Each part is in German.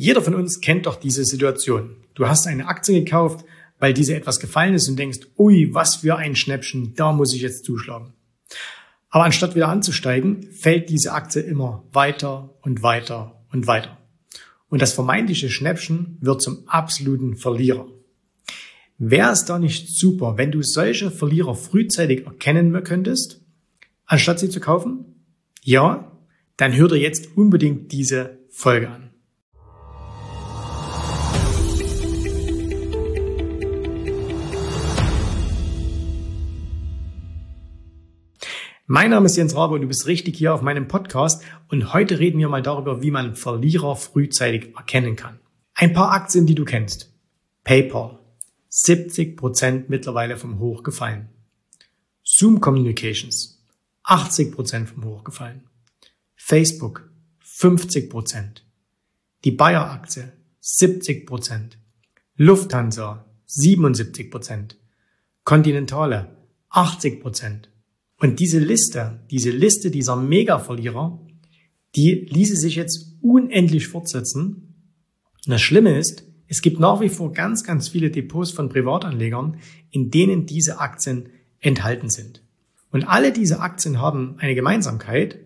Jeder von uns kennt doch diese Situation. Du hast eine Aktie gekauft, weil diese etwas gefallen ist und denkst, ui, was für ein Schnäppchen, da muss ich jetzt zuschlagen. Aber anstatt wieder anzusteigen, fällt diese Aktie immer weiter und weiter und weiter. Und das vermeintliche Schnäppchen wird zum absoluten Verlierer. Wäre es da nicht super, wenn du solche Verlierer frühzeitig erkennen könntest, anstatt sie zu kaufen? Ja, dann hör dir jetzt unbedingt diese Folge an. Mein Name ist Jens Rabe und du bist richtig hier auf meinem Podcast und heute reden wir mal darüber, wie man Verlierer frühzeitig erkennen kann. Ein paar Aktien, die du kennst. PayPal. 70 Prozent mittlerweile vom Hoch gefallen. Zoom Communications. 80% vom Hoch gefallen. Facebook. 50%. Prozent. Die Bayer Aktie. 70%. Prozent. Lufthansa. 77%. Prozent. Continentale. 80%. Prozent. Und diese Liste, diese Liste dieser Mega-Verlierer, die ließe sich jetzt unendlich fortsetzen. Und das Schlimme ist, es gibt nach wie vor ganz, ganz viele Depots von Privatanlegern, in denen diese Aktien enthalten sind. Und alle diese Aktien haben eine Gemeinsamkeit.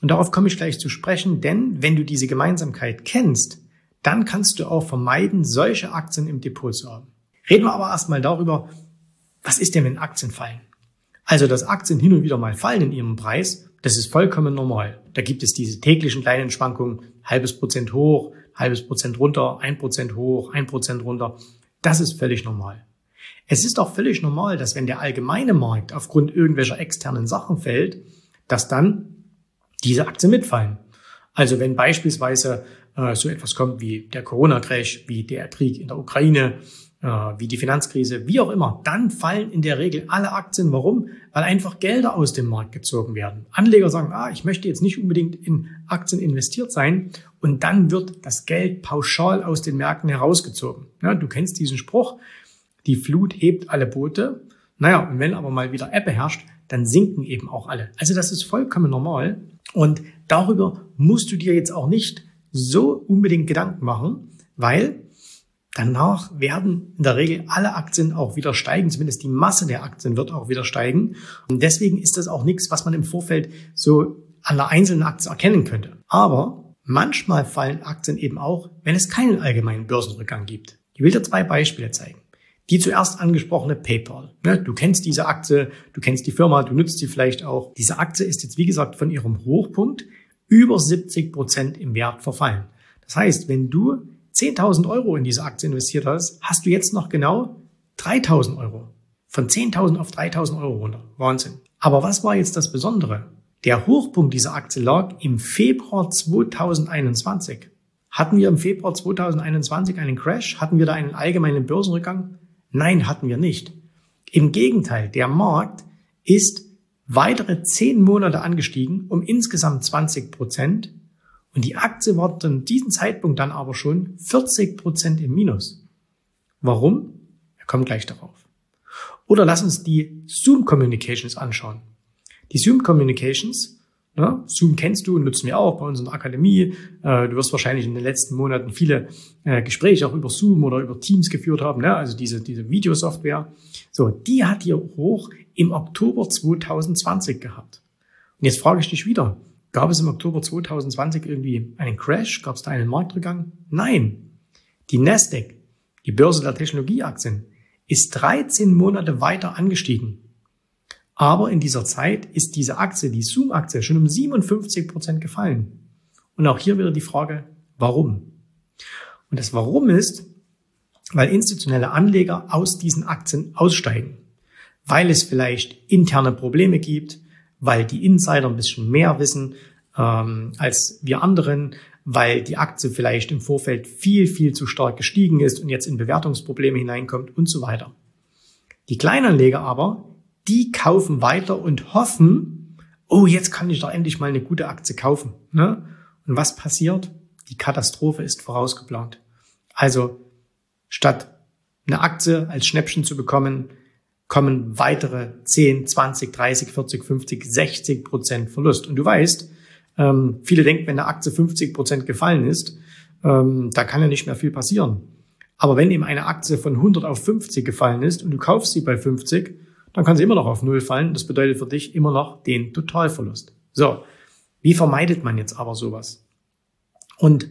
Und darauf komme ich gleich zu sprechen, denn wenn du diese Gemeinsamkeit kennst, dann kannst du auch vermeiden, solche Aktien im Depot zu haben. Reden wir aber erstmal darüber, was ist denn, wenn Aktien fallen? Also, dass Aktien hin und wieder mal fallen in ihrem Preis, das ist vollkommen normal. Da gibt es diese täglichen kleinen Schwankungen, halbes Prozent hoch, halbes Prozent runter, ein Prozent hoch, ein Prozent runter. Das ist völlig normal. Es ist auch völlig normal, dass wenn der allgemeine Markt aufgrund irgendwelcher externen Sachen fällt, dass dann diese Aktien mitfallen. Also wenn beispielsweise äh, so etwas kommt wie der Corona-Crash, wie der Krieg in der Ukraine, wie die Finanzkrise, wie auch immer, dann fallen in der Regel alle Aktien. Warum? Weil einfach Gelder aus dem Markt gezogen werden. Anleger sagen, ah, ich möchte jetzt nicht unbedingt in Aktien investiert sein und dann wird das Geld pauschal aus den Märkten herausgezogen. Ja, du kennst diesen Spruch, die Flut hebt alle Boote. Naja, und wenn aber mal wieder Ebbe herrscht, dann sinken eben auch alle. Also das ist vollkommen normal und darüber musst du dir jetzt auch nicht so unbedingt Gedanken machen, weil Danach werden in der Regel alle Aktien auch wieder steigen, zumindest die Masse der Aktien wird auch wieder steigen. Und deswegen ist das auch nichts, was man im Vorfeld so an der einzelnen Aktie erkennen könnte. Aber manchmal fallen Aktien eben auch, wenn es keinen allgemeinen Börsenrückgang gibt. Ich will dir zwei Beispiele zeigen. Die zuerst angesprochene PayPal. Du kennst diese Aktie, du kennst die Firma, du nutzt sie vielleicht auch. Diese Aktie ist jetzt, wie gesagt, von ihrem Hochpunkt über 70 Prozent im Wert verfallen. Das heißt, wenn du 10.000 Euro in diese Aktie investiert hast, hast du jetzt noch genau 3.000 Euro. Von 10.000 auf 3.000 Euro runter. Wahnsinn. Aber was war jetzt das Besondere? Der Hochpunkt dieser Aktie lag im Februar 2021. Hatten wir im Februar 2021 einen Crash? Hatten wir da einen allgemeinen Börsenrückgang? Nein, hatten wir nicht. Im Gegenteil, der Markt ist weitere zehn Monate angestiegen um insgesamt 20 Prozent und die Aktie war zu diesem Zeitpunkt dann aber schon 40 Prozent im Minus. Warum? Wir kommen gleich darauf. Oder lass uns die Zoom Communications anschauen. Die Zoom Communications, ne, Zoom kennst du und nutzen wir auch bei uns in der Akademie. Äh, du wirst wahrscheinlich in den letzten Monaten viele äh, Gespräche auch über Zoom oder über Teams geführt haben, ne, also diese, diese Videosoftware. So, die hat hier hoch im Oktober 2020 gehabt. Und jetzt frage ich dich wieder, Gab es im Oktober 2020 irgendwie einen Crash? Gab es da einen Marktrückgang? Nein. Die Nasdaq, die Börse der Technologieaktien, ist 13 Monate weiter angestiegen. Aber in dieser Zeit ist diese Aktie, die Zoom-Aktie, schon um 57 Prozent gefallen. Und auch hier wieder die Frage, warum? Und das Warum ist, weil institutionelle Anleger aus diesen Aktien aussteigen. Weil es vielleicht interne Probleme gibt, weil die Insider ein bisschen mehr wissen ähm, als wir anderen, weil die Aktie vielleicht im Vorfeld viel, viel zu stark gestiegen ist und jetzt in Bewertungsprobleme hineinkommt und so weiter. Die Kleinanleger aber, die kaufen weiter und hoffen, oh, jetzt kann ich doch endlich mal eine gute Aktie kaufen. Ne? Und was passiert? Die Katastrophe ist vorausgeplant. Also statt eine Aktie als Schnäppchen zu bekommen, kommen weitere 10, 20, 30, 40, 50, 60 Prozent Verlust. Und du weißt, ähm, viele denken, wenn eine Aktie 50 Prozent gefallen ist, ähm, da kann ja nicht mehr viel passieren. Aber wenn eben eine Aktie von 100 auf 50 gefallen ist und du kaufst sie bei 50, dann kann sie immer noch auf Null fallen. Das bedeutet für dich immer noch den Totalverlust. So, wie vermeidet man jetzt aber sowas? Und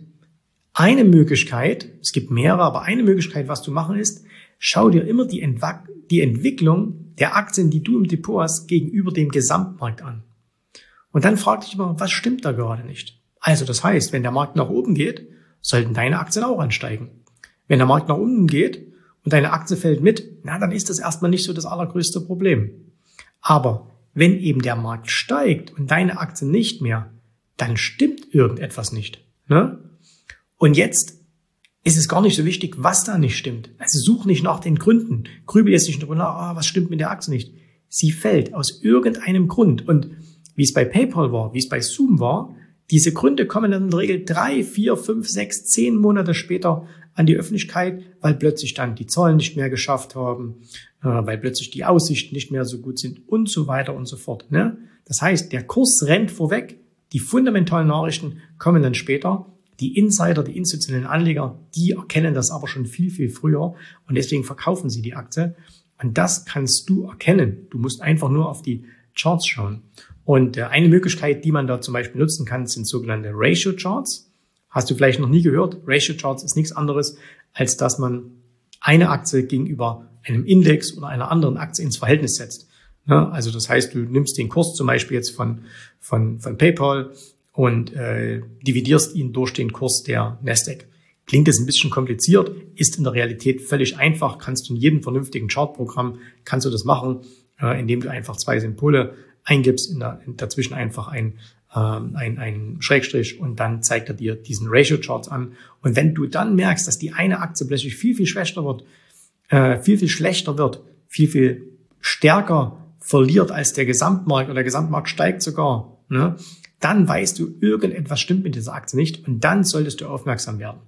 eine Möglichkeit, es gibt mehrere, aber eine Möglichkeit, was du machen ist, schau dir immer die, Entwack die Entwicklung der Aktien, die du im Depot hast, gegenüber dem Gesamtmarkt an. Und dann frag dich immer, was stimmt da gerade nicht? Also das heißt, wenn der Markt nach oben geht, sollten deine Aktien auch ansteigen. Wenn der Markt nach unten geht und deine Aktie fällt mit, na, dann ist das erstmal nicht so das allergrößte Problem. Aber wenn eben der Markt steigt und deine Aktie nicht mehr, dann stimmt irgendetwas nicht. Ne? Und jetzt ist es gar nicht so wichtig, was da nicht stimmt. Also such nicht nach den Gründen. Grübel jetzt nicht darüber nach, ah, was stimmt mit der Aktie nicht. Sie fällt aus irgendeinem Grund. Und wie es bei PayPal war, wie es bei Zoom war, diese Gründe kommen dann in der Regel drei, vier, fünf, sechs, zehn Monate später an die Öffentlichkeit, weil plötzlich dann die Zahlen nicht mehr geschafft haben, äh, weil plötzlich die Aussichten nicht mehr so gut sind und so weiter und so fort. Ne? Das heißt, der Kurs rennt vorweg, die fundamentalen Nachrichten kommen dann später. Die Insider, die institutionellen Anleger, die erkennen das aber schon viel, viel früher und deswegen verkaufen sie die Aktie. Und das kannst du erkennen. Du musst einfach nur auf die Charts schauen. Und äh, eine Möglichkeit, die man da zum Beispiel nutzen kann, sind sogenannte Ratio Charts. Hast du vielleicht noch nie gehört? Ratio Charts ist nichts anderes, als dass man eine Aktie gegenüber einem Index oder einer anderen Aktie ins Verhältnis setzt. Ja, also das heißt, du nimmst den Kurs zum Beispiel jetzt von, von, von PayPal und äh, dividierst ihn durch den Kurs der Nasdaq. Klingt jetzt ein bisschen kompliziert, ist in der Realität völlig einfach. Kannst du in jedem vernünftigen Chartprogramm kannst du das machen, äh, indem du einfach zwei Symbole eingibst, in der, in dazwischen einfach ein, ähm, ein, ein Schrägstrich und dann zeigt er dir diesen Ratio Chart an. Und wenn du dann merkst, dass die eine Aktie plötzlich viel, viel schwächer wird, äh, viel, viel schlechter wird, viel, viel stärker verliert als der Gesamtmarkt oder der Gesamtmarkt steigt sogar, ne, dann weißt du, irgendetwas stimmt mit dieser Aktie nicht und dann solltest du aufmerksam werden.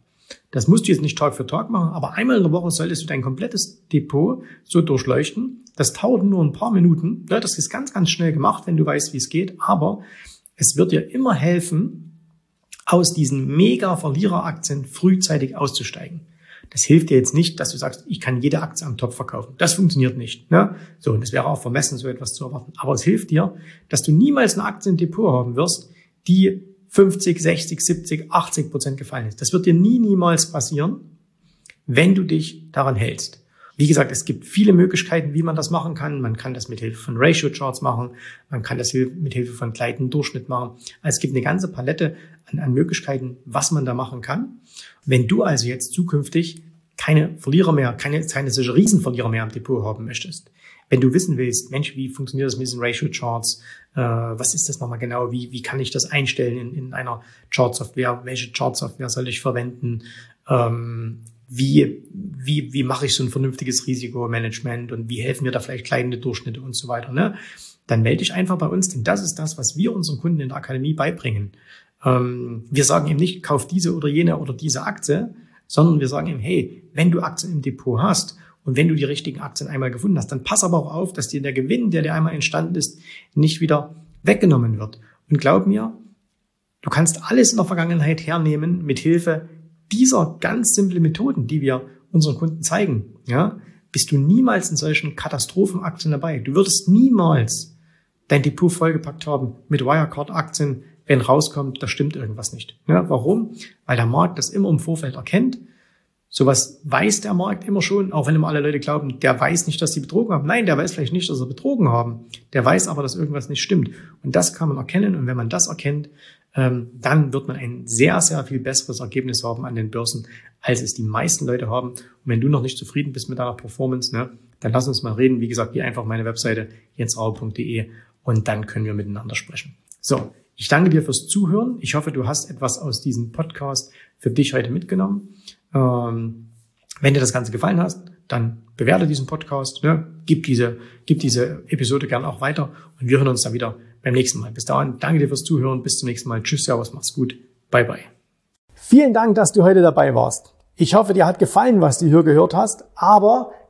Das musst du jetzt nicht Tag für Tag machen, aber einmal in der Woche solltest du dein komplettes Depot so durchleuchten. Das dauert nur ein paar Minuten. Das ist ganz, ganz schnell gemacht, wenn du weißt, wie es geht. Aber es wird dir immer helfen, aus diesen Mega-Verliereraktien frühzeitig auszusteigen. Das hilft dir jetzt nicht, dass du sagst, ich kann jede Aktie am Top verkaufen. Das funktioniert nicht. Ne? So, und es wäre auch vermessen, so etwas zu erwarten. Aber es hilft dir, dass du niemals eine Aktie im Depot haben wirst, die 50, 60, 70, 80 Prozent gefallen ist. Das wird dir nie, niemals passieren, wenn du dich daran hältst. Wie gesagt, es gibt viele Möglichkeiten, wie man das machen kann. Man kann das mit Hilfe von Ratio Charts machen. Man kann das mit Hilfe von gleitenden Durchschnitt machen. Also es gibt eine ganze Palette an, an Möglichkeiten, was man da machen kann. Wenn du also jetzt zukünftig keine Verlierer mehr, keine, keine solche Riesenverlierer mehr am Depot haben möchtest, wenn du wissen willst, Mensch, wie funktioniert das mit diesen Ratio Charts? Äh, was ist das nochmal genau? Wie, wie kann ich das einstellen in, in einer Chart-Software? Welche Chart-Software soll ich verwenden? Ähm, wie, wie, wie mache ich so ein vernünftiges Risikomanagement und wie helfen mir da vielleicht kleine Durchschnitte und so weiter, ne? Dann melde dich einfach bei uns, denn das ist das, was wir unseren Kunden in der Akademie beibringen. Ähm, wir sagen eben nicht, kauf diese oder jene oder diese Aktie, sondern wir sagen eben, hey, wenn du Aktien im Depot hast und wenn du die richtigen Aktien einmal gefunden hast, dann pass aber auch auf, dass dir der Gewinn, der dir einmal entstanden ist, nicht wieder weggenommen wird. Und glaub mir, du kannst alles in der Vergangenheit hernehmen mit Hilfe dieser ganz simple Methoden, die wir unseren Kunden zeigen, ja, bist du niemals in solchen Katastrophenaktien dabei. Du würdest niemals dein Depot vollgepackt haben mit Wirecard-Aktien, wenn rauskommt, da stimmt irgendwas nicht. Ja, warum? Weil der Markt das immer im Vorfeld erkennt. Sowas weiß der Markt immer schon, auch wenn immer alle Leute glauben, der weiß nicht, dass sie betrogen haben. Nein, der weiß vielleicht nicht, dass sie betrogen haben. Der weiß aber, dass irgendwas nicht stimmt. Und das kann man erkennen. Und wenn man das erkennt, ähm, dann wird man ein sehr, sehr viel besseres Ergebnis haben an den Börsen, als es die meisten Leute haben. Und wenn du noch nicht zufrieden bist mit deiner Performance, ne, dann lass uns mal reden. Wie gesagt, geh einfach auf meine Webseite jensrauer.de und dann können wir miteinander sprechen. So, ich danke dir fürs Zuhören. Ich hoffe, du hast etwas aus diesem Podcast für dich heute mitgenommen. Ähm, wenn dir das Ganze gefallen hat, dann bewerte diesen Podcast, ne? gib diese, gib diese Episode gern auch weiter und wir hören uns dann wieder beim nächsten Mal. Bis dahin, danke dir fürs Zuhören. Bis zum nächsten Mal. Tschüss, Servus, mach's gut. Bye, bye. Vielen Dank, dass du heute dabei warst. Ich hoffe, dir hat gefallen, was du hier gehört hast, aber